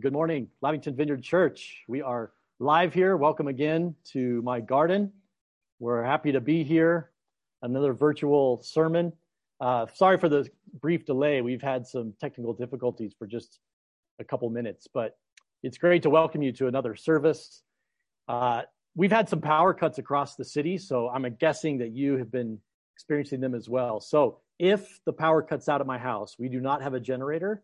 Good morning, Lavington Vineyard Church. We are live here. Welcome again to my garden. We're happy to be here. Another virtual sermon. Uh, sorry for the brief delay. We've had some technical difficulties for just a couple minutes, but it's great to welcome you to another service. Uh, we've had some power cuts across the city, so I'm guessing that you have been experiencing them as well. So if the power cuts out at my house, we do not have a generator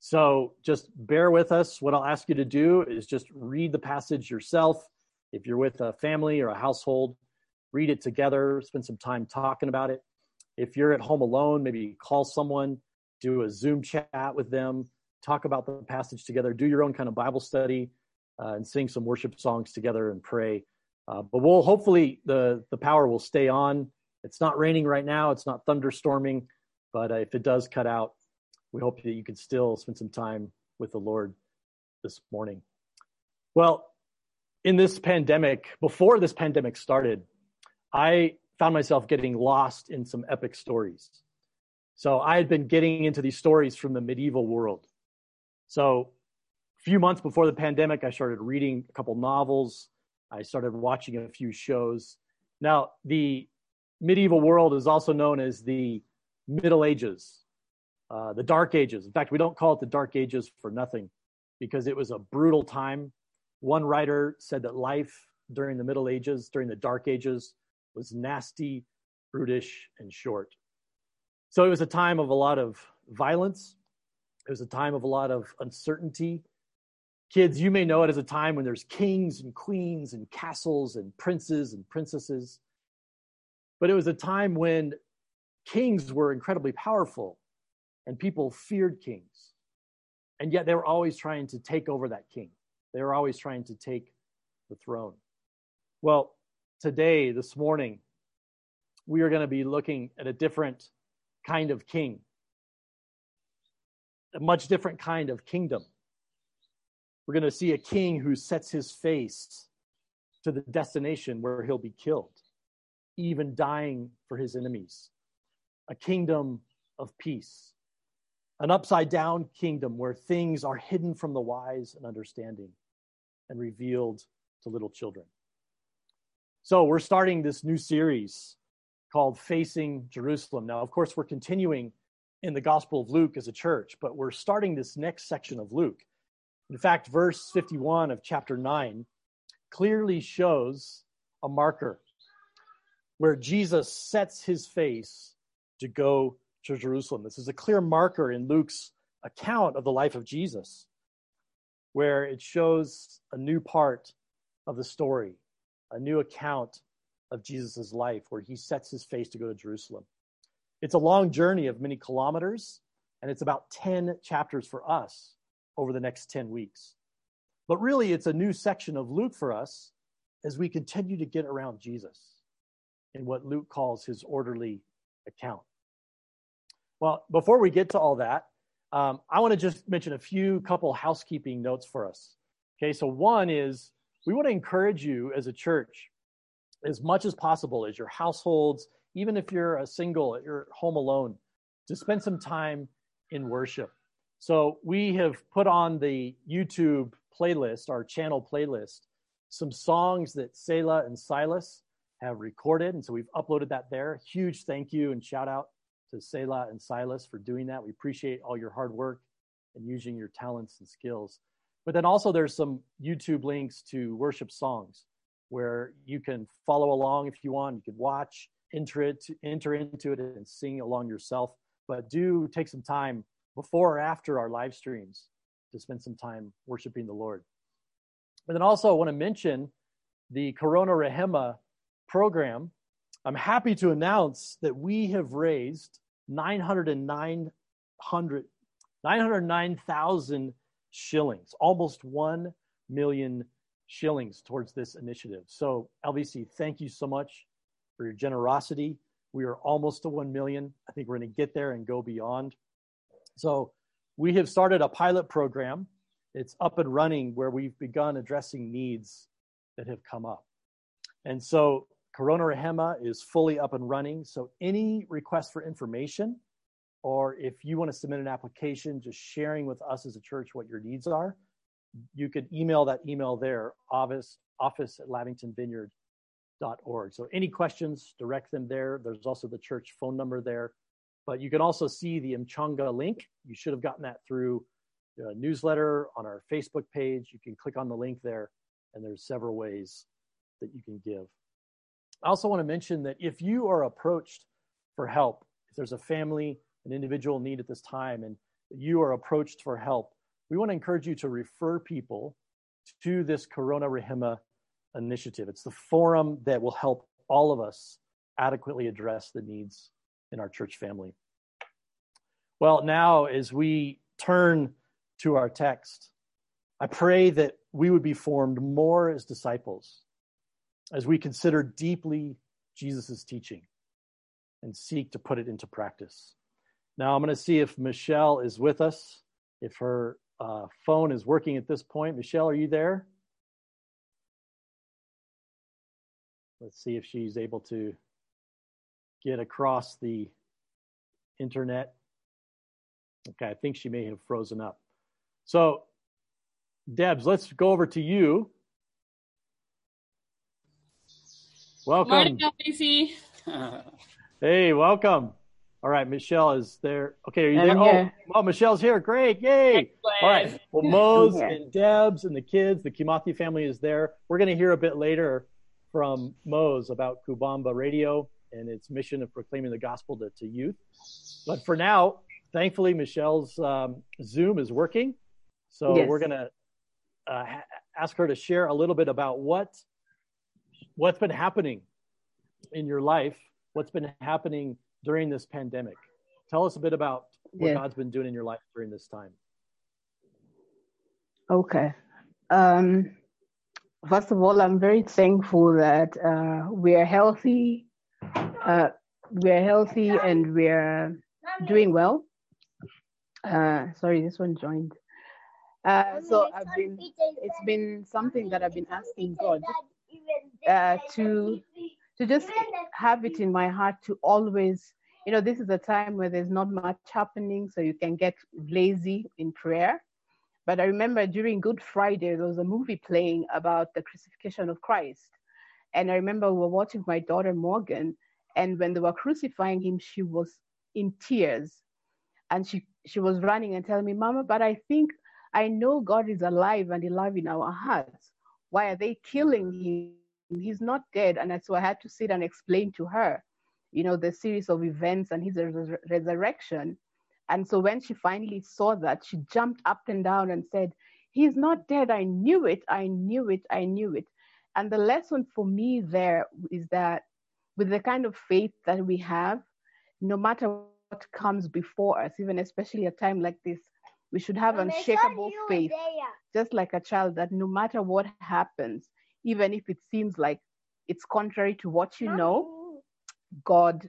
so just bear with us. What I'll ask you to do is just read the passage yourself. If you're with a family or a household, read it together, spend some time talking about it. If you're at home alone, maybe call someone, do a Zoom chat with them, talk about the passage together, do your own kind of Bible study, uh, and sing some worship songs together and pray. Uh, but we'll hopefully the the power will stay on. It's not raining right now. It's not thunderstorming, but uh, if it does cut out, we hope that you can still spend some time with the Lord this morning. Well, in this pandemic, before this pandemic started, I found myself getting lost in some epic stories. So I had been getting into these stories from the medieval world. So a few months before the pandemic, I started reading a couple novels. I started watching a few shows. Now, the medieval world is also known as the Middle Ages uh, the Dark Ages. In fact, we don't call it the Dark Ages for nothing because it was a brutal time. One writer said that life during the Middle Ages, during the Dark Ages, was nasty, brutish, and short. So it was a time of a lot of violence. It was a time of a lot of uncertainty. Kids, you may know it as a time when there's kings and queens and castles and princes and princesses. But it was a time when kings were incredibly powerful and people feared kings. And yet they were always trying to take over that king. They were always trying to take the throne. Well, today, this morning, we are going to be looking at a different kind of king, a much different kind of kingdom. We're going to see a king who sets his face to the destination where he'll be killed, even dying for his enemies. A kingdom of peace, an upside down kingdom where things are hidden from the wise and understanding and revealed to little children. So, we're starting this new series called Facing Jerusalem. Now, of course, we're continuing in the Gospel of Luke as a church, but we're starting this next section of Luke. In fact, verse 51 of chapter 9 clearly shows a marker where Jesus sets his face to go to Jerusalem. This is a clear marker in Luke's account of the life of Jesus, where it shows a new part of the story, a new account of Jesus' life, where he sets his face to go to Jerusalem. It's a long journey of many kilometers, and it's about 10 chapters for us over the next 10 weeks. But really, it's a new section of Luke for us as we continue to get around Jesus in what Luke calls his orderly account. Well, before we get to all that, um, I want to just mention a few couple housekeeping notes for us. Okay, so one is we want to encourage you as a church, as much as possible, as your households, even if you're a single, you're home alone, to spend some time in worship. So we have put on the YouTube playlist, our channel playlist, some songs that Selah and Silas have recorded. And so we've uploaded that there. Huge thank you and shout out to Selah and Silas for doing that. We appreciate all your hard work and using your talents and skills. But then also there's some YouTube links to worship songs where you can follow along if you want. You can watch, enter it, enter into it, and sing along yourself. But do take some time before or after our live streams to spend some time worshiping the Lord. And then also I want to mention the Corona Rehema program I'm happy to announce that we have raised 909,000 shillings, almost 1 million shillings towards this initiative. So, LVC, thank you so much for your generosity. We are almost to 1 million. I think we're going to get there and go beyond. So, we have started a pilot program. It's up and running where we've begun addressing needs that have come up. And so Corona Rehema is fully up and running. So any request for information, or if you want to submit an application, just sharing with us as a church what your needs are, you could email that email there, office, office at lavingtonvineyard.org. So any questions, direct them there. There's also the church phone number there. But you can also see the Mchanga link. You should have gotten that through the newsletter on our Facebook page. You can click on the link there, and there's several ways that you can give. I also want to mention that if you are approached for help, if there's a family, an individual need at this time, and you are approached for help, we want to encourage you to refer people to this Corona Rehema initiative. It's the forum that will help all of us adequately address the needs in our church family. Well, now as we turn to our text, I pray that we would be formed more as disciples as we consider deeply Jesus' teaching and seek to put it into practice. Now, I'm going to see if Michelle is with us, if her uh, phone is working at this point. Michelle, are you there? Let's see if she's able to get across the internet. Okay, I think she may have frozen up. So, Debs, let's go over to you. Welcome. Morning, Casey. hey, welcome. All right, Michelle is there. Okay, are you there? Oh, well, Michelle's here. Great. Yay. All right. Well, Mose and Debs and the kids, the Kimathi family is there. We're going to hear a bit later from Mose about Kubamba Radio and its mission of proclaiming the gospel to, to youth. But for now, thankfully, Michelle's um, Zoom is working. So yes. we're going to uh, ask her to share a little bit about what what's been happening in your life, what's been happening during this pandemic. Tell us a bit about what yeah. God's been doing in your life during this time. Okay. Um, first of all, I'm very thankful that uh, we are healthy. Uh, we are healthy and we are doing well. Uh, sorry, this one joined. Uh, so I've been, it's been something that I've been asking God uh, to to just have it in my heart to always you know this is a time where there's not much happening so you can get lazy in prayer. But i remember during good friday there was a movie playing about the crucifixion of christ. And i remember we were watching my daughter morgan and when they were crucifying him she was in tears. And she she was running and telling me mama but i think i know god is alive and alive in our hearts why are they killing him he's not dead. And so I had to sit and explain to her, you know, the series of events and his res- resurrection. And so when she finally saw that, she jumped up and down and said, He's not dead. I knew it. I knew it. I knew it. And the lesson for me there is that with the kind of faith that we have, no matter what comes before us, even especially a time like this, we should have unshakable faith, just like a child, that no matter what happens, even if it seems like it's contrary to what you know, God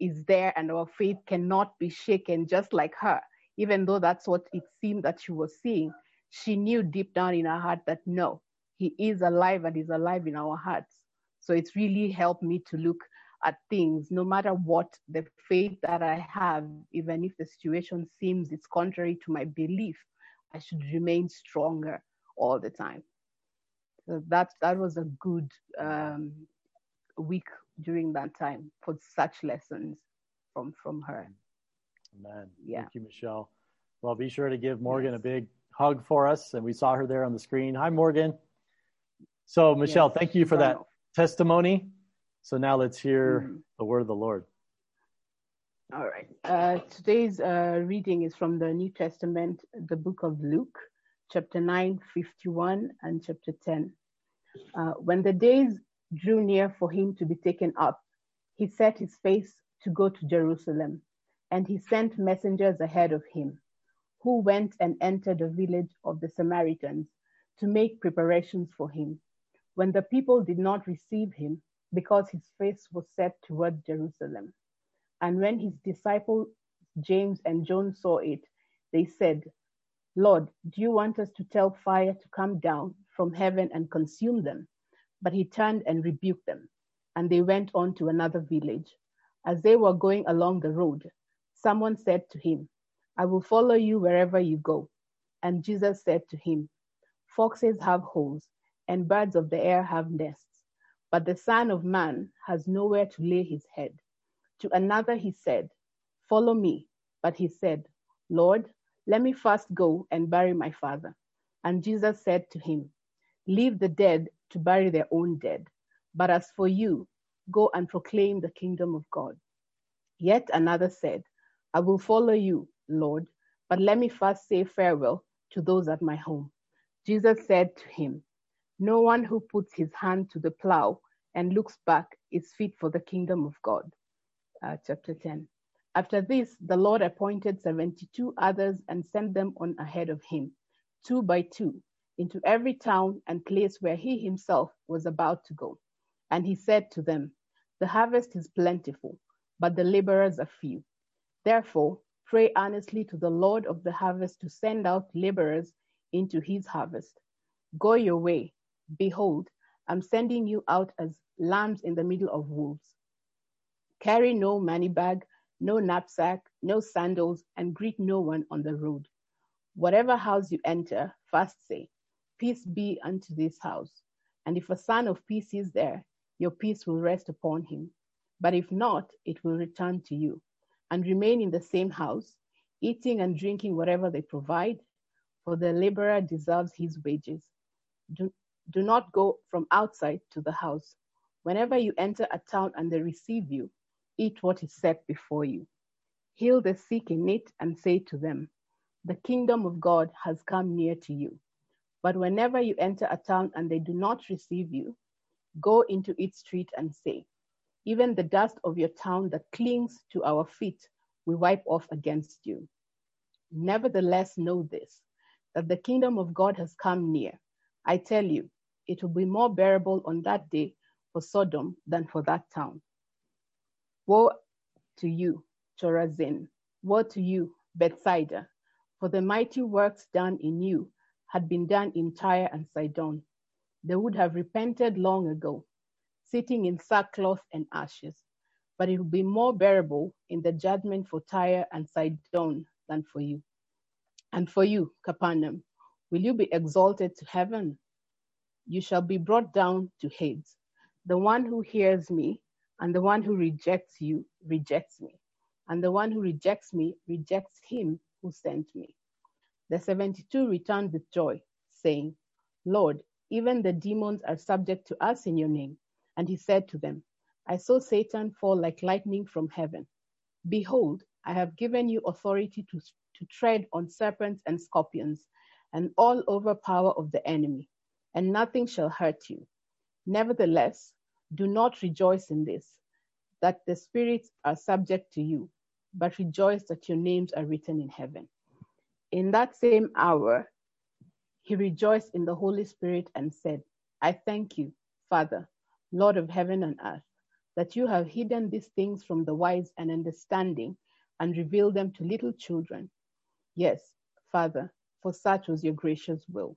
is there and our faith cannot be shaken, just like her. Even though that's what it seemed that she was seeing, she knew deep down in her heart that no, He is alive and He's alive in our hearts. So it's really helped me to look at things, no matter what the faith that I have, even if the situation seems it's contrary to my belief, I should remain stronger all the time. So that that was a good um, week during that time for such lessons from from her. Amen. Yeah. Thank you, Michelle. Well, be sure to give Morgan yes. a big hug for us. And we saw her there on the screen. Hi, Morgan. So, Michelle, yes. thank you for that testimony. So now let's hear mm-hmm. the word of the Lord. All right. Uh, today's uh, reading is from the New Testament, the book of Luke, chapter 9, 51, and chapter 10. Uh, when the days drew near for him to be taken up, he set his face to go to Jerusalem, and he sent messengers ahead of him, who went and entered a village of the Samaritans to make preparations for him. When the people did not receive him, because his face was set toward Jerusalem. And when his disciples James and John saw it, they said, Lord, do you want us to tell fire to come down from heaven and consume them? But he turned and rebuked them, and they went on to another village. As they were going along the road, someone said to him, I will follow you wherever you go. And Jesus said to him, foxes have holes, and birds of the air have nests, but the Son of Man has nowhere to lay his head. To another he said, Follow me. But he said, Lord, let me first go and bury my father. And Jesus said to him, Leave the dead to bury their own dead. But as for you, go and proclaim the kingdom of God. Yet another said, I will follow you, Lord, but let me first say farewell to those at my home. Jesus said to him, No one who puts his hand to the plow and looks back is fit for the kingdom of God. Uh, chapter 10. After this, the Lord appointed 72 others and sent them on ahead of him, two by two, into every town and place where he himself was about to go. And he said to them, The harvest is plentiful, but the laborers are few. Therefore, pray earnestly to the Lord of the harvest to send out laborers into his harvest. Go your way. Behold, I'm sending you out as lambs in the middle of wolves. Carry no money bag, no knapsack, no sandals, and greet no one on the road. Whatever house you enter, first say, Peace be unto this house. And if a son of peace is there, your peace will rest upon him. But if not, it will return to you. And remain in the same house, eating and drinking whatever they provide, for the laborer deserves his wages. Do, do not go from outside to the house. Whenever you enter a town and they receive you, eat what is set before you. Heal the sick in it and say to them, The kingdom of God has come near to you. But whenever you enter a town and they do not receive you, go into its street and say, Even the dust of your town that clings to our feet, we wipe off against you. Nevertheless, know this that the kingdom of God has come near. I tell you, it will be more bearable on that day for Sodom than for that town. Woe to you, Chorazin! Woe to you, Bethsaida! For the mighty works done in you had been done in Tyre and Sidon, they would have repented long ago, sitting in sackcloth and ashes. But it will be more bearable in the judgment for Tyre and Sidon than for you. And for you, Capernaum, will you be exalted to heaven? You shall be brought down to Hades. The one who hears me and the one who rejects you rejects me, and the one who rejects me rejects him who sent me. The 72 returned with joy, saying, Lord, even the demons are subject to us in your name. And he said to them, I saw Satan fall like lightning from heaven. Behold, I have given you authority to, to tread on serpents and scorpions and all over power of the enemy, and nothing shall hurt you. Nevertheless, do not rejoice in this, that the spirits are subject to you, but rejoice that your names are written in heaven. In that same hour, he rejoiced in the Holy Spirit and said, I thank you, Father, Lord of heaven and earth, that you have hidden these things from the wise and understanding and revealed them to little children. Yes, Father, for such was your gracious will.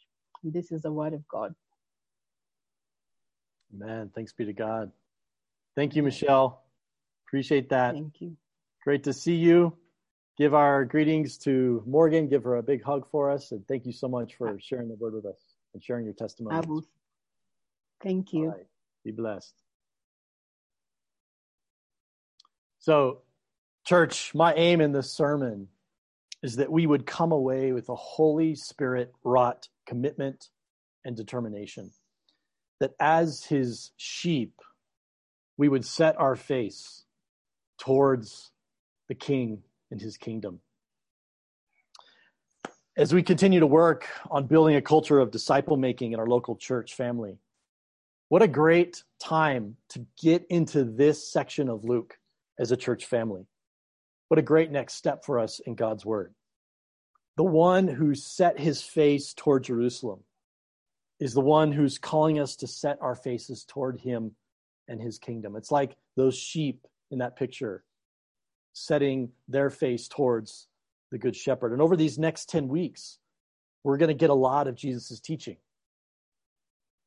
This is the word of God. Man, thanks be to God. Thank you, Michelle. Appreciate that. Thank you. Great to see you give our greetings to Morgan. Give her a big hug for us. And thank you so much for ah. sharing the word with us and sharing your testimony. I will. Thank you. Right. Be blessed. So, church, my aim in this sermon is that we would come away with a Holy Spirit wrought commitment and determination. That as his sheep, we would set our face towards the King and his kingdom. As we continue to work on building a culture of disciple making in our local church family, what a great time to get into this section of Luke as a church family. What a great next step for us in God's word. The one who set his face toward Jerusalem is the one who's calling us to set our faces toward him and his kingdom. It's like those sheep in that picture setting their face towards the good shepherd. And over these next 10 weeks, we're going to get a lot of Jesus' teaching.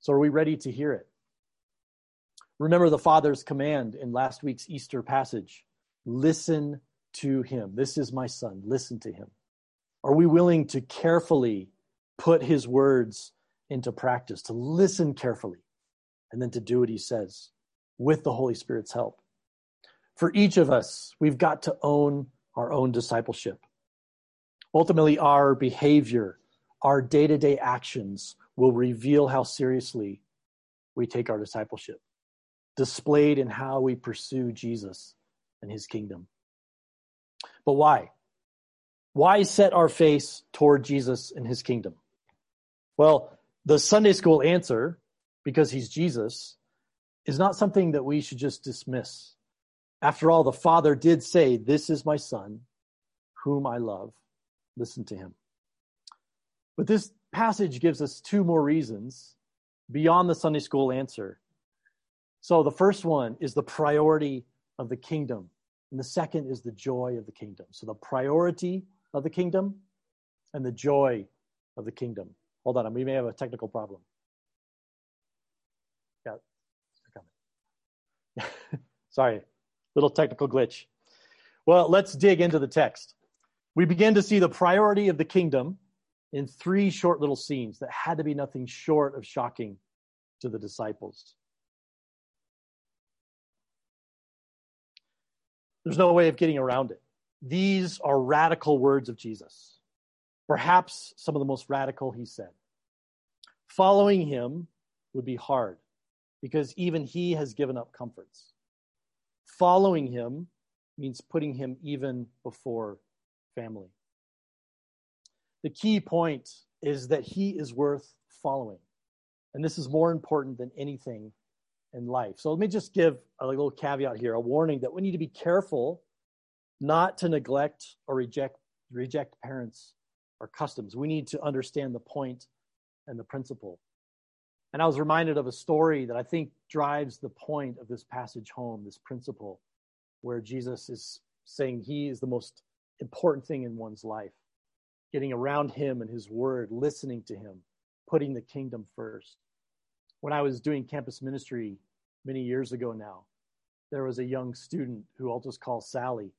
So are we ready to hear it? Remember the Father's command in last week's Easter passage listen to him. This is my son. Listen to him. Are we willing to carefully put his words into practice, to listen carefully, and then to do what he says with the Holy Spirit's help? For each of us, we've got to own our own discipleship. Ultimately, our behavior, our day to day actions will reveal how seriously we take our discipleship, displayed in how we pursue Jesus and his kingdom. But why? Why set our face toward Jesus and his kingdom? Well, the Sunday school answer, because he's Jesus, is not something that we should just dismiss. After all, the Father did say, This is my Son, whom I love. Listen to him. But this passage gives us two more reasons beyond the Sunday school answer. So the first one is the priority of the kingdom, and the second is the joy of the kingdom. So the priority of the kingdom and the joy of the kingdom. Hold on, we may have a technical problem. Yeah, coming. sorry, little technical glitch. Well, let's dig into the text. We begin to see the priority of the kingdom in three short little scenes that had to be nothing short of shocking to the disciples. There's no way of getting around it. These are radical words of Jesus, perhaps some of the most radical he said. Following him would be hard because even he has given up comforts. Following him means putting him even before family. The key point is that he is worth following. And this is more important than anything in life. So let me just give a little caveat here, a warning that we need to be careful not to neglect or reject reject parents or customs. We need to understand the point and the principle. And I was reminded of a story that I think drives the point of this passage home, this principle, where Jesus is saying he is the most important thing in one's life getting around him and his word, listening to him, putting the kingdom first. When I was doing campus ministry many years ago now, there was a young student who I'll just call Sally.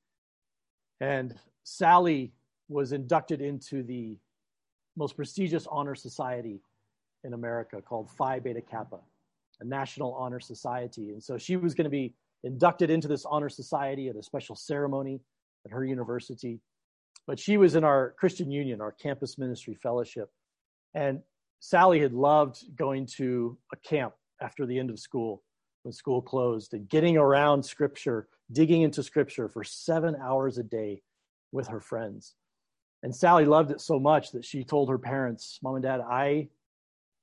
And Sally was inducted into the most prestigious honor society in America called Phi Beta Kappa, a national honor society. And so she was going to be inducted into this honor society at a special ceremony at her university. But she was in our Christian Union, our campus ministry fellowship. And Sally had loved going to a camp after the end of school when school closed and getting around scripture, digging into scripture for seven hours a day with her friends. And Sally loved it so much that she told her parents, Mom and Dad, I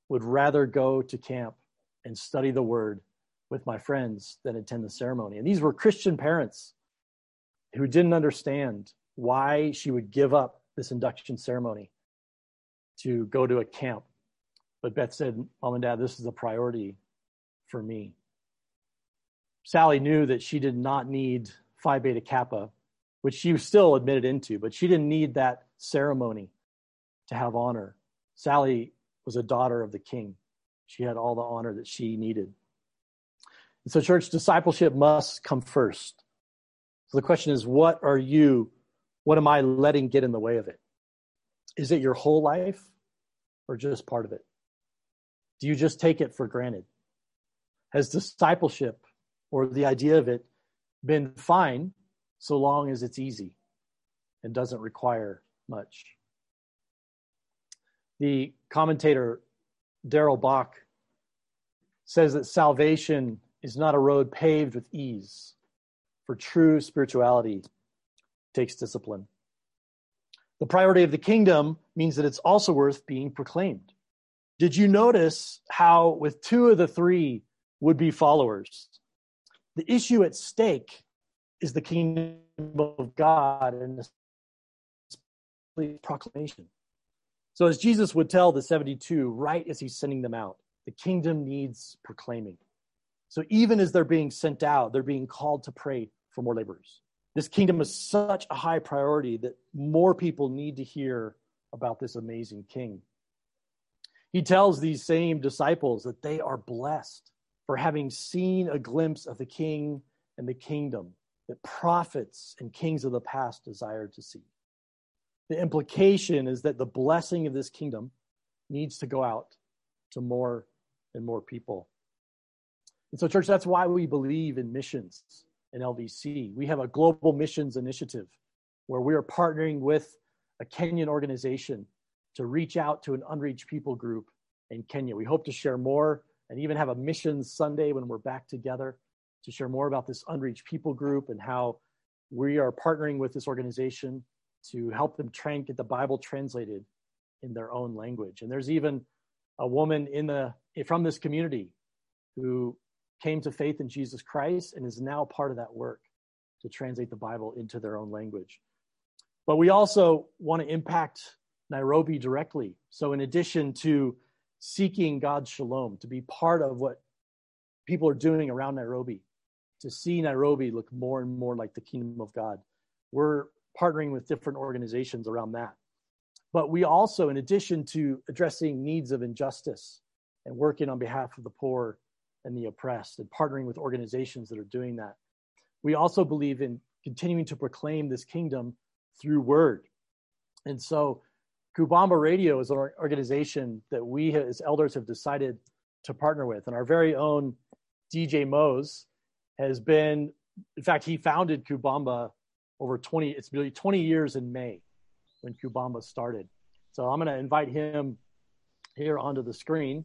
would rather go to camp and study the word with my friends than attend the ceremony. And these were Christian parents who didn't understand why she would give up this induction ceremony to go to a camp. But Beth said, Mom and Dad, this is a priority for me. Sally knew that she did not need Phi Beta Kappa, which she was still admitted into, but she didn't need that ceremony to have honor. Sally was a daughter of the king. She had all the honor that she needed. And so, church discipleship must come first. So the question is, what are you what am I letting get in the way of it? Is it your whole life or just part of it? Do you just take it for granted? Has discipleship or the idea of it been fine so long as it's easy and doesn't require much? The commentator Darrell Bock says that salvation is not a road paved with ease, for true spirituality takes discipline. The priority of the kingdom means that it's also worth being proclaimed. Did you notice how, with two of the three would be followers, the issue at stake is the kingdom of God and the proclamation. So, as Jesus would tell the 72 right as he's sending them out, the kingdom needs proclaiming. So, even as they're being sent out, they're being called to pray for more laborers. This kingdom is such a high priority that more people need to hear about this amazing king. He tells these same disciples that they are blessed for having seen a glimpse of the king and the kingdom that prophets and kings of the past desired to see. The implication is that the blessing of this kingdom needs to go out to more and more people. And so, church, that's why we believe in missions in LVC. We have a global missions initiative where we are partnering with a Kenyan organization to reach out to an unreached people group in Kenya. We hope to share more and even have a mission Sunday when we're back together to share more about this unreached people group and how we are partnering with this organization to help them try and get the Bible translated in their own language. And there's even a woman in the from this community who came to faith in Jesus Christ and is now part of that work to translate the Bible into their own language. But we also want to impact Nairobi directly. So, in addition to seeking God's shalom, to be part of what people are doing around Nairobi, to see Nairobi look more and more like the kingdom of God, we're partnering with different organizations around that. But we also, in addition to addressing needs of injustice and working on behalf of the poor and the oppressed and partnering with organizations that are doing that, we also believe in continuing to proclaim this kingdom through word. And so Kubamba Radio is an organization that we as elders have decided to partner with. And our very own DJ Mose has been, in fact, he founded Kubamba over 20, it's really 20 years in May when Kubamba started. So I'm going to invite him here onto the screen.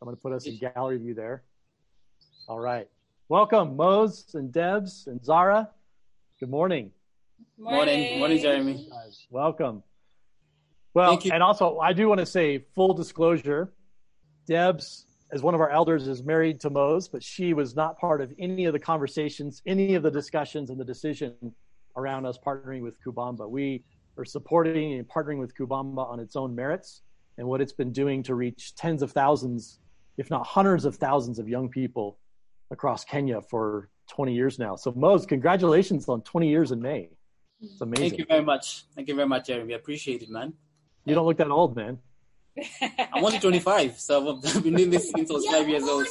I'm going to put us in gallery view there. All right. Welcome, Mose and Debs and Zara. Good morning. Morning. Morning, Jeremy. Welcome. Well, and also, I do want to say full disclosure Debs, as one of our elders, is married to Mose, but she was not part of any of the conversations, any of the discussions, and the decision around us partnering with Kubamba. We are supporting and partnering with Kubamba on its own merits and what it's been doing to reach tens of thousands, if not hundreds of thousands of young people across Kenya for 20 years now. So, Mose, congratulations on 20 years in May. It's amazing. Thank you very much. Thank you very much, Jeremy. I appreciate it, man. You don't look that old, man. I'm only 25, so I've been doing this since I was five years old.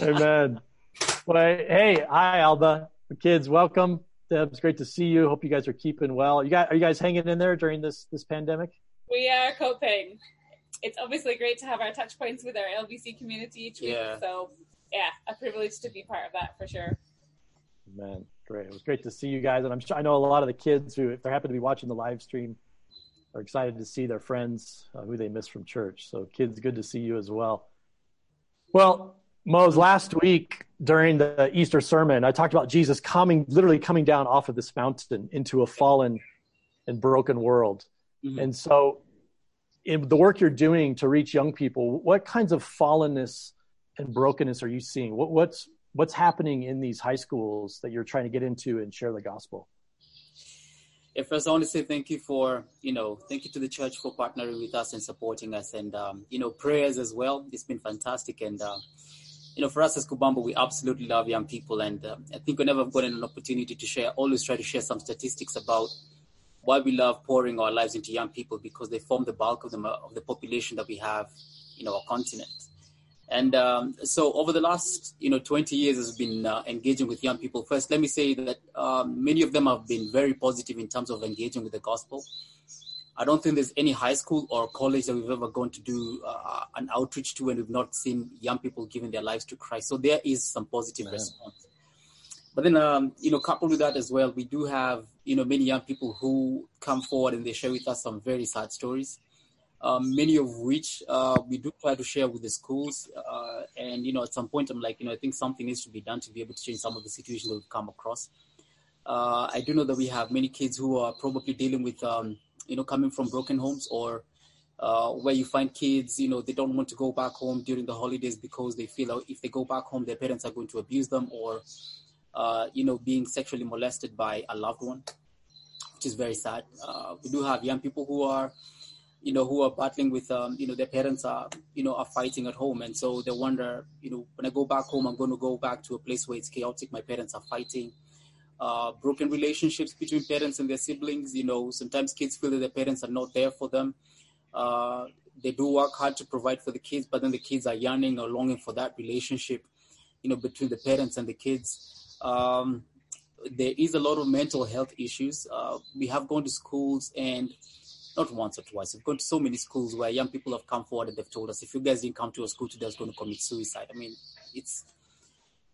Amen. Well, hey, hi, Alba. The kids, welcome. It's great to see you. Hope you guys are keeping well. You got, are you guys hanging in there during this this pandemic? We are coping. It's obviously great to have our touch points with our LVC community each week. Yeah. So, yeah, a privilege to be part of that for sure. Man, great. It was great to see you guys, and I'm sure I know a lot of the kids who, if they happen to be watching the live stream, are excited to see their friends uh, who they miss from church. So, kids, good to see you as well. Well, Mose, last week during the Easter sermon, I talked about Jesus coming, literally coming down off of this mountain into a fallen and broken world. Mm-hmm. And so, in the work you're doing to reach young people, what kinds of fallenness and brokenness are you seeing? What, what's what's happening in these high schools that you're trying to get into and share the gospel? Yeah, first I want to say thank you for you know thank you to the church for partnering with us and supporting us, and um, you know prayers as well. It's been fantastic, and uh, you know for us as Kubamba, we absolutely love young people, and uh, I think whenever I've gotten an opportunity to share, always try to share some statistics about why we love pouring our lives into young people because they form the bulk of the of the population that we have in our continent. And um, so over the last, you know, 20 years has been uh, engaging with young people. First, let me say that um, many of them have been very positive in terms of engaging with the gospel. I don't think there's any high school or college that we've ever gone to do uh, an outreach to and we've not seen young people giving their lives to Christ. So there is some positive yeah. response. But then, um, you know, coupled with that as well, we do have, you know, many young people who come forward and they share with us some very sad stories um, many of which uh, we do try to share with the schools. Uh, and, you know, at some point, I'm like, you know, I think something needs to be done to be able to change some of the situations that we've come across. Uh, I do know that we have many kids who are probably dealing with, um, you know, coming from broken homes or uh, where you find kids, you know, they don't want to go back home during the holidays because they feel like if they go back home, their parents are going to abuse them or, uh, you know, being sexually molested by a loved one which is very sad. Uh, we do have young people who are, you know, who are battling with, um, you know, their parents are, you know, are fighting at home, and so they wonder, you know, when I go back home, I'm going to go back to a place where it's chaotic. My parents are fighting. Uh, broken relationships between parents and their siblings. You know, sometimes kids feel that their parents are not there for them. Uh, they do work hard to provide for the kids, but then the kids are yearning or longing for that relationship, you know, between the parents and the kids. Um, there is a lot of mental health issues. Uh, we have gone to schools and not once or twice. We've gone to so many schools where young people have come forward and they've told us, if you guys didn't come to a school today, I was going to commit suicide. I mean, it's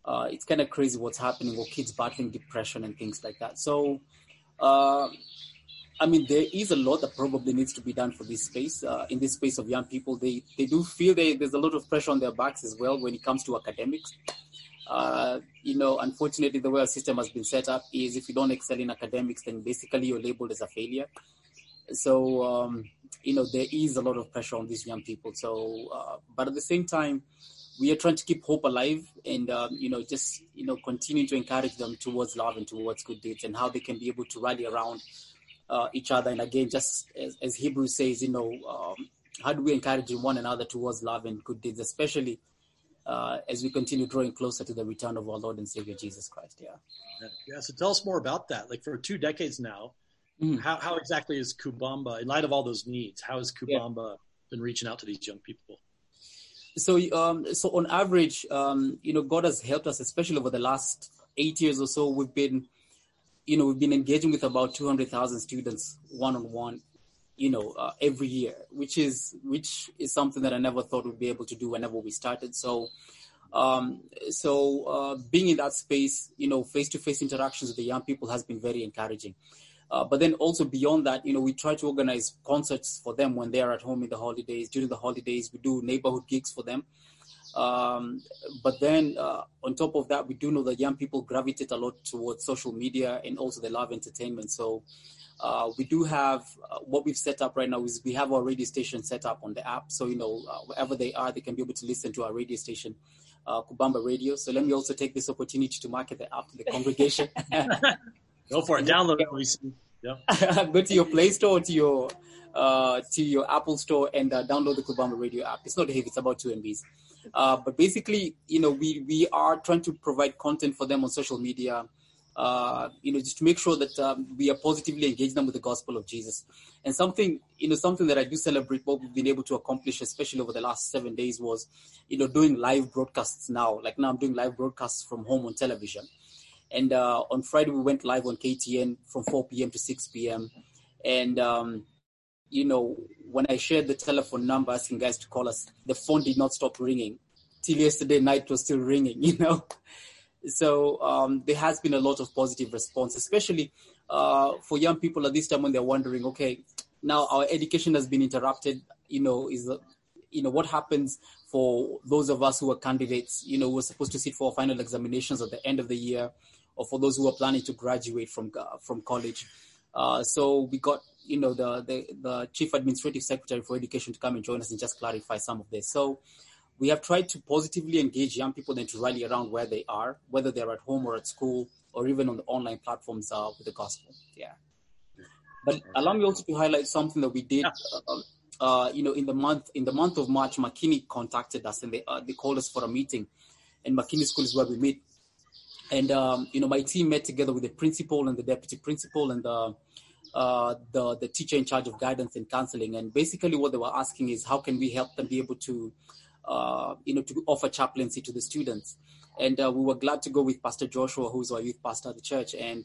uh, it's kind of crazy what's happening, or kids battling depression and things like that. So, uh, I mean, there is a lot that probably needs to be done for this space. Uh, in this space of young people, they they do feel they, there's a lot of pressure on their backs as well when it comes to academics. Uh, you know, unfortunately, the way our system has been set up is if you don't excel in academics, then basically you're labeled as a failure. So, um, you know, there is a lot of pressure on these young people. So, uh, but at the same time, we are trying to keep hope alive and, um, you know, just, you know, continue to encourage them towards love and towards good deeds and how they can be able to rally around uh, each other. And again, just as, as Hebrews says, you know, um, how do we encourage one another towards love and good deeds, especially uh, as we continue drawing closer to the return of our Lord and Savior Jesus Christ. Yeah. Yeah. So tell us more about that. Like for two decades now, mm. how, how exactly is Kubamba, in light of all those needs, how has Kubamba yeah. been reaching out to these young people? So, um, so on average, um, you know, God has helped us, especially over the last eight years or so. We've been, you know, we've been engaging with about 200,000 students one on one you know, uh, every year, which is which is something that I never thought we'd be able to do whenever we started. So, um, so uh, being in that space, you know, face-to-face interactions with the young people has been very encouraging. Uh, but then also beyond that, you know, we try to organize concerts for them when they are at home in the holidays. During the holidays, we do neighborhood gigs for them. Um, but then uh, on top of that, we do know that young people gravitate a lot towards social media and also they love entertainment. So uh, we do have uh, what we've set up right now is we have our radio station set up on the app. So, you know, uh, wherever they are, they can be able to listen to our radio station, uh, Kubamba Radio. So let me also take this opportunity to market the app to the congregation. Go for it. Download it. Yeah. Go to your Play Store, to your uh, to your Apple Store, and uh, download the Kubamba Radio app. It's not heavy; it's about two MBs. but basically, you know, we we are trying to provide content for them on social media uh, you know, just to make sure that um, we are positively engaging them with the gospel of Jesus. And something, you know, something that I do celebrate what we've been able to accomplish, especially over the last seven days, was, you know, doing live broadcasts now. Like now, I'm doing live broadcasts from home on television. And uh, on Friday, we went live on KTN from 4 p.m. to 6 p.m. And um, you know, when I shared the telephone number asking guys to call us, the phone did not stop ringing. Till yesterday night it was still ringing, you know. So um, there has been a lot of positive response, especially uh, for young people at this time when they're wondering, okay, now our education has been interrupted. You know, is you know what happens for those of us who are candidates? You know, we're supposed to sit for final examinations at the end of the year, or for those who are planning to graduate from uh, from college. Uh, so we got you know the, the the chief administrative secretary for education to come and join us and just clarify some of this. So we have tried to positively engage young people and to rally around where they are, whether they're at home or at school or even on the online platforms uh, with the gospel. Yeah. But allow me also to highlight something that we did. Uh, uh, you know, in the month in the month of March, Makini contacted us and they uh, they called us for a meeting, and Makini School is where we meet. And um, you know, my team met together with the principal and the deputy principal and the uh, the the teacher in charge of guidance and counseling. And basically, what they were asking is, how can we help them be able to uh, you know, to offer chaplaincy to the students. And uh, we were glad to go with Pastor Joshua, who's our youth pastor at the church, and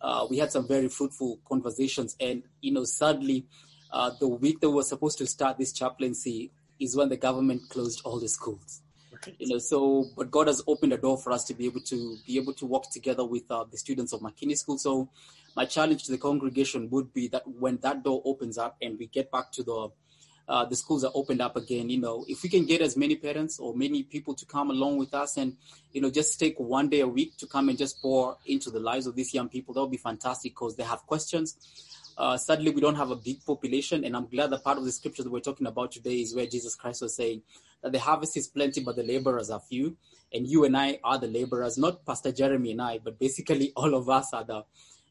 uh, we had some very fruitful conversations. And you know, sadly, uh, the week that we were supposed to start this chaplaincy is when the government closed all the schools. You know, so but God has opened a door for us to be able to be able to work together with uh, the students of Makini School. So my challenge to the congregation would be that when that door opens up and we get back to the uh, the schools are opened up again. You know, if we can get as many parents or many people to come along with us and, you know, just take one day a week to come and just pour into the lives of these young people, that would be fantastic because they have questions. Uh, sadly, we don't have a big population, and I'm glad that part of the scripture that we're talking about today is where Jesus Christ was saying that the harvest is plenty, but the laborers are few. And you and I are the laborers, not Pastor Jeremy and I, but basically all of us are the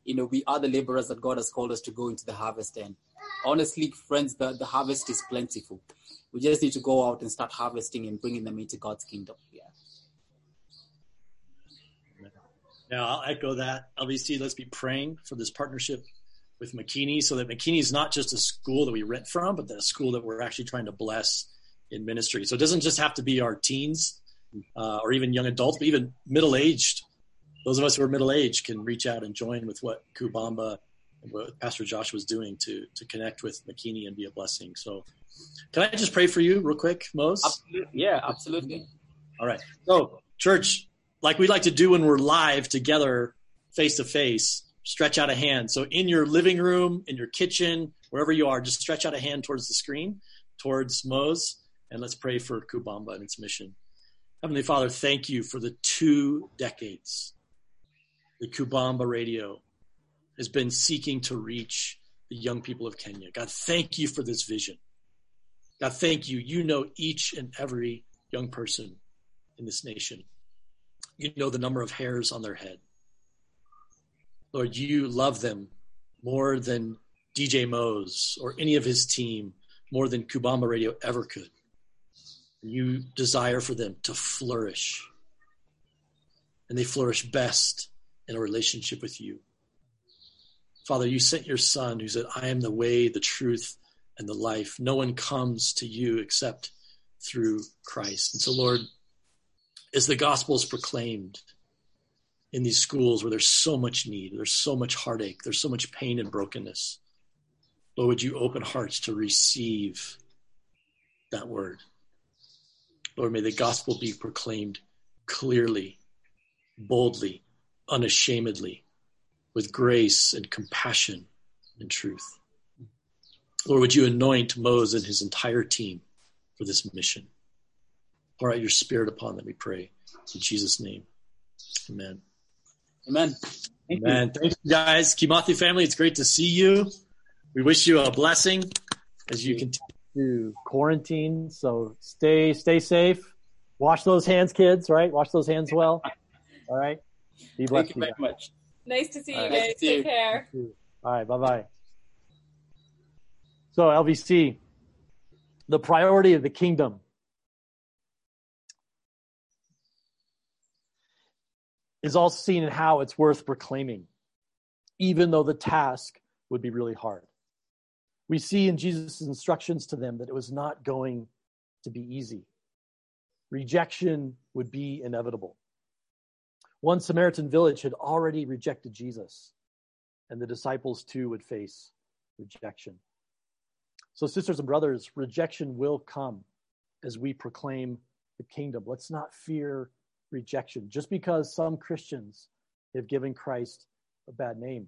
you know, we are the laborers that God has called us to go into the harvest. And honestly, friends, the, the harvest is plentiful. We just need to go out and start harvesting and bringing them into God's kingdom. Yeah. Yeah, I'll echo that. LVC, let's be praying for this partnership with Makini so that Makini is not just a school that we rent from, but the school that we're actually trying to bless in ministry. So it doesn't just have to be our teens uh, or even young adults, but even middle aged. Those of us who are middle aged can reach out and join with what Kubamba and what Pastor Josh was doing to to connect with Makini and be a blessing. So, can I just pray for you real quick, Mose? Absolutely. Yeah, absolutely. All right. So, church, like we like to do when we're live together, face to face, stretch out a hand. So, in your living room, in your kitchen, wherever you are, just stretch out a hand towards the screen, towards Mose, and let's pray for Kubamba and its mission. Heavenly Father, thank you for the two decades the Kubamba radio has been seeking to reach the young people of Kenya. God, thank you for this vision. God, thank you. You know each and every young person in this nation. You know the number of hairs on their head. Lord, you love them more than DJ Mose or any of his team, more than Kubamba Radio ever could. You desire for them to flourish. And they flourish best in a relationship with you. Father, you sent your son who said, I am the way, the truth, and the life. No one comes to you except through Christ. And so, Lord, as the gospel is proclaimed in these schools where there's so much need, there's so much heartache, there's so much pain and brokenness, Lord, would you open hearts to receive that word? Lord, may the gospel be proclaimed clearly, boldly, unashamedly with grace and compassion and truth. Lord, would you anoint Moses and his entire team for this mission? Pour out your spirit upon them, we pray. In Jesus' name. Amen. Amen. Thank Amen. You. Thank you guys. Kimathi family, it's great to see you. We wish you a blessing as you continue to quarantine. So stay stay safe. Wash those hands, kids, right? Wash those hands well. All right. Be blessed. Thank you very much. Nice to see you guys. Take you. care. All right. Bye bye. So, LVC, the priority of the kingdom. Is also seen in how it's worth proclaiming, even though the task would be really hard. We see in Jesus' instructions to them that it was not going to be easy. Rejection would be inevitable. One Samaritan village had already rejected Jesus, and the disciples too would face rejection. So, sisters and brothers, rejection will come as we proclaim the kingdom. Let's not fear rejection just because some Christians have given Christ a bad name.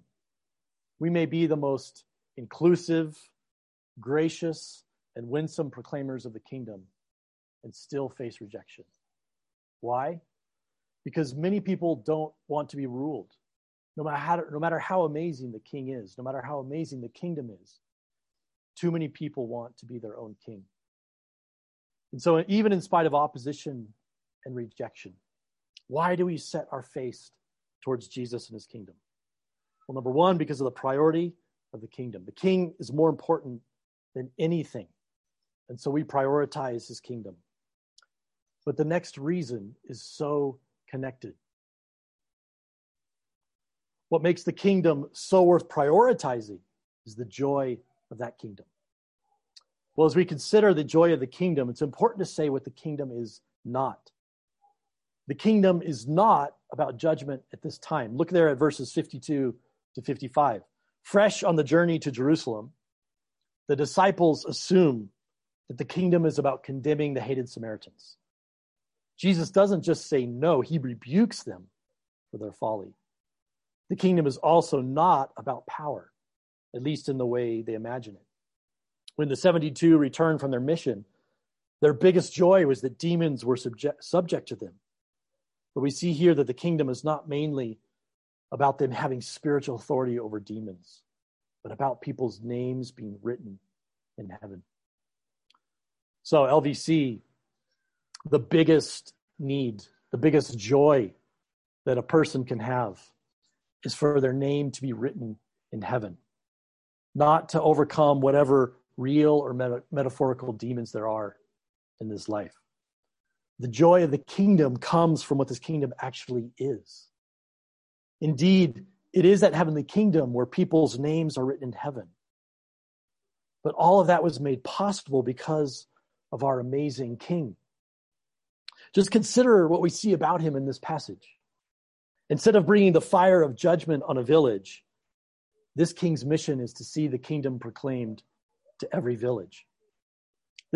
We may be the most inclusive, gracious, and winsome proclaimers of the kingdom and still face rejection. Why? because many people don't want to be ruled. No matter, how, no matter how amazing the king is, no matter how amazing the kingdom is, too many people want to be their own king. And so, even in spite of opposition and rejection, why do we set our face towards Jesus and his kingdom? Well, number one, because of the priority of the kingdom. The king is more important than anything. And so we prioritize his kingdom. But the next reason is so connected. What makes the kingdom so worth prioritizing is the joy of that kingdom. Well, as we consider the joy of the kingdom, it's important to say what the kingdom is not. The kingdom is not about judgment at this time. Look there at verses 52 to 55. Fresh on the journey to Jerusalem, the disciples assume that the kingdom is about condemning the hated Samaritans. Jesus doesn't just say no, he rebukes them for their folly. The kingdom is also not about power, at least in the way they imagine it. When the 72 returned from their mission, their biggest joy was that demons were subject, subject to them. But we see here that the kingdom is not mainly about them having spiritual authority over demons, but about people's names being written in heaven. So, LVC, the biggest need, the biggest joy that a person can have is for their name to be written in heaven, not to overcome whatever real or meta- metaphorical demons there are in this life. The joy of the kingdom comes from what this kingdom actually is. Indeed, it is that heavenly kingdom where people's names are written in heaven. But all of that was made possible because of our amazing king. Just consider what we see about him in this passage. Instead of bringing the fire of judgment on a village, this king's mission is to see the kingdom proclaimed to every village.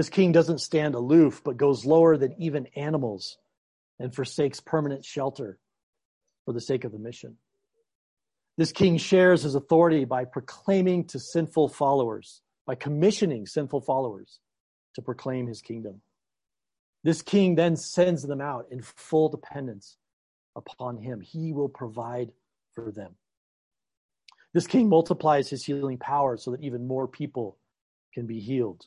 This king doesn't stand aloof, but goes lower than even animals and forsakes permanent shelter for the sake of the mission. This king shares his authority by proclaiming to sinful followers, by commissioning sinful followers to proclaim his kingdom. This king then sends them out in full dependence upon him. He will provide for them. This king multiplies his healing power so that even more people can be healed.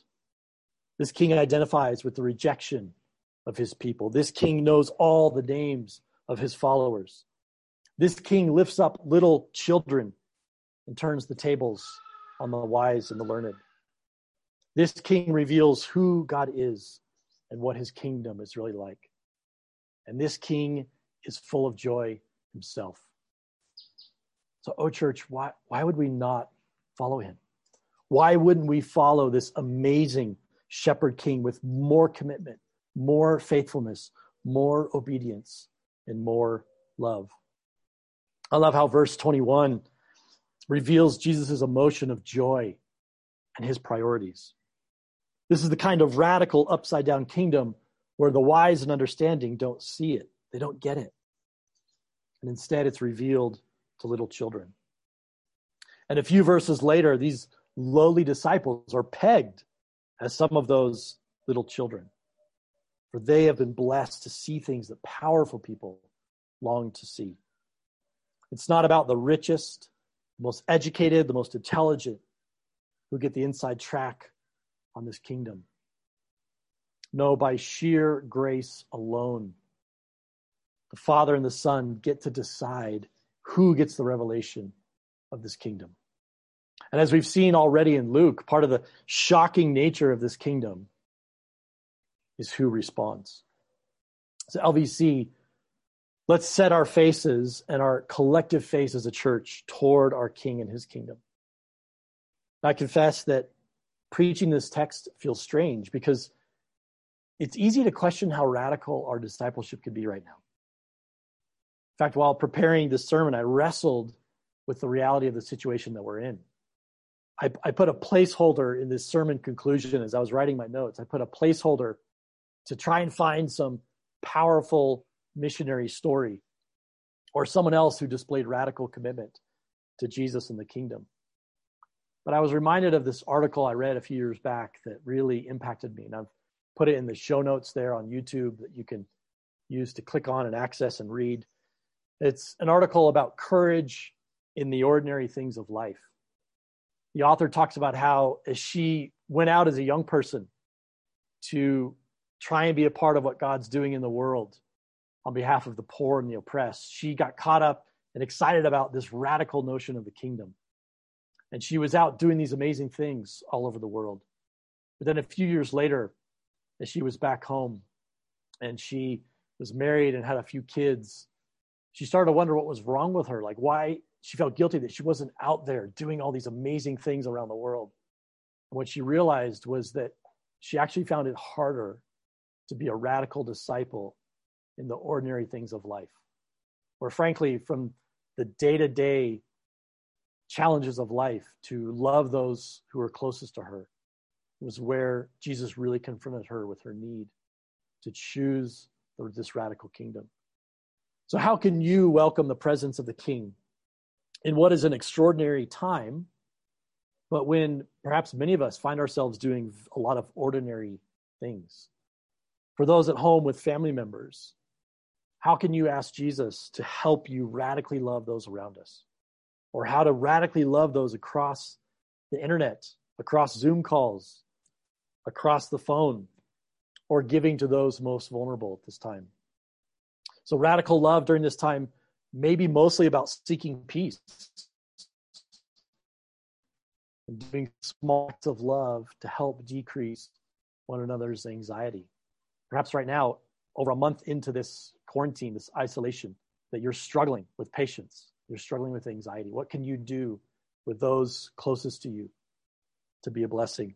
This king identifies with the rejection of his people. This king knows all the names of his followers. This king lifts up little children and turns the tables on the wise and the learned. This king reveals who God is and what his kingdom is really like. And this king is full of joy himself. So, oh, church, why, why would we not follow him? Why wouldn't we follow this amazing shepherd king with more commitment, more faithfulness, more obedience, and more love? I love how verse 21 reveals Jesus' emotion of joy and his priorities. This is the kind of radical upside down kingdom where the wise and understanding don't see it, they don't get it. And instead, it's revealed to little children. And a few verses later, these lowly disciples are pegged as some of those little children. For they have been blessed to see things that powerful people long to see. It's not about the richest, most educated, the most intelligent who get the inside track on this kingdom. No, by sheer grace alone, the Father and the Son get to decide who gets the revelation of this kingdom. And as we've seen already in Luke, part of the shocking nature of this kingdom is who responds. So, LVC, let's set our faces and our collective face as a church toward our King and his kingdom. I confess that preaching this text feels strange because it's easy to question how radical our discipleship could be right now. In fact, while preparing this sermon, I wrestled with the reality of the situation that we're in. I, I, put a placeholder in this sermon conclusion as I was writing my notes. I put a placeholder to try and find some powerful missionary story or someone else who displayed radical commitment to Jesus and the kingdom. But I was reminded of this article I read a few years back that really impacted me. And I've put it in the show notes there on YouTube that you can use to click on and access and read. It's an article about courage in the ordinary things of life. The author talks about how as she went out as a young person to try and be a part of what God's doing in the world on behalf of the poor and the oppressed, she got caught up and excited about this radical notion of the kingdom. And she was out doing these amazing things all over the world. But then a few years later, as she was back home and she was married and had a few kids, she started to wonder what was wrong with her. Like, why she felt guilty that she wasn't out there doing all these amazing things around the world. And what she realized was that she actually found it harder to be a radical disciple in the ordinary things of life. Or, frankly, from the day to day challenges of life to love those who are closest to her was where Jesus really confronted her with her need to choose this radical kingdom. So, how can you welcome the presence of the King in what is an extraordinary time, but when perhaps many of us find ourselves doing a lot of ordinary things? For those at home with family members, how can you ask Jesus to help you radically love those around us? Or how to radically love those across the internet, across Zoom calls, across the phone, or giving to those most vulnerable at this time? So, radical love during this time maybe mostly about seeking peace and doing small acts of love to help decrease one another's anxiety. Perhaps right now, over a month into this quarantine, this isolation, that you're struggling with patience, you're struggling with anxiety. What can you do with those closest to you to be a blessing?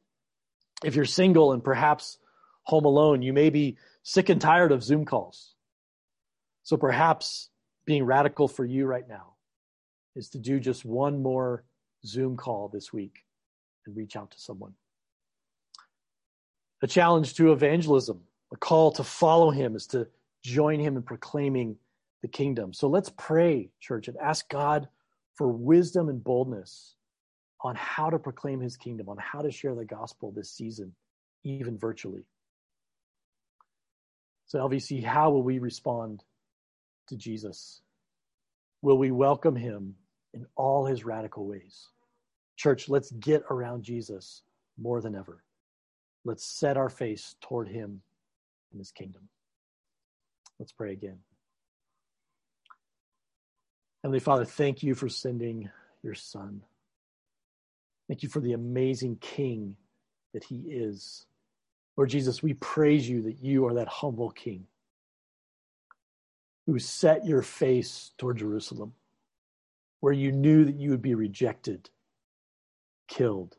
If you're single and perhaps home alone, you may be sick and tired of Zoom calls. So perhaps being radical for you right now is to do just one more Zoom call this week and reach out to someone. A challenge to evangelism, a call to follow him is to join him in proclaiming the kingdom. So let's pray, church, and ask God for wisdom and boldness on how to proclaim his kingdom, on how to share the gospel this season, even virtually. So, LVC, how will we respond to Jesus? Will we welcome him in all his radical ways? Church, let's get around Jesus more than ever. Let's set our face toward him and his kingdom. Let's pray again. Heavenly Father, thank you for sending your Son. Thank you for the amazing King that he is. Lord Jesus, we praise you that you are that humble King who set your face toward Jerusalem, where you knew that you would be rejected, killed.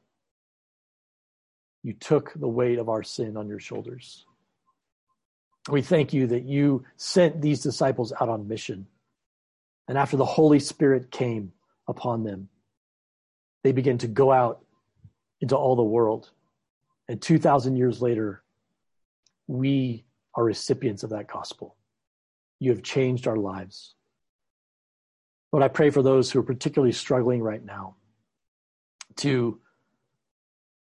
You took the weight of our sin on your shoulders. We thank you that you sent these disciples out on mission and after the Holy Spirit came upon them, they began to go out into all the world. And 2,000 years later, we are recipients of that gospel. You have changed our lives. Lord, I pray for those who are particularly struggling right now to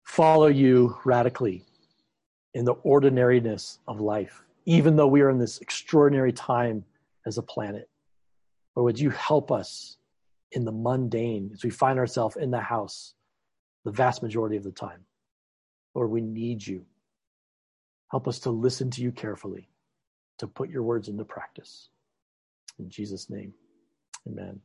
follow you radically in the ordinariness of life, even though we are in this extraordinary time as a planet. Or would you help us in the mundane as we find ourselves in the house the vast majority of the time? Lord, we need you. Help us to listen to you carefully, to put your words into practice. In Jesus' name, amen.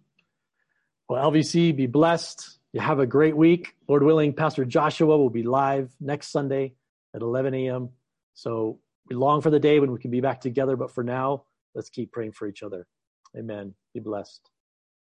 Well, LVC, be blessed. You have a great week. Lord willing, Pastor Joshua will be live next Sunday at 11 a.m. So we long for the day when we can be back together. But for now, let's keep praying for each other. Amen. Be blessed.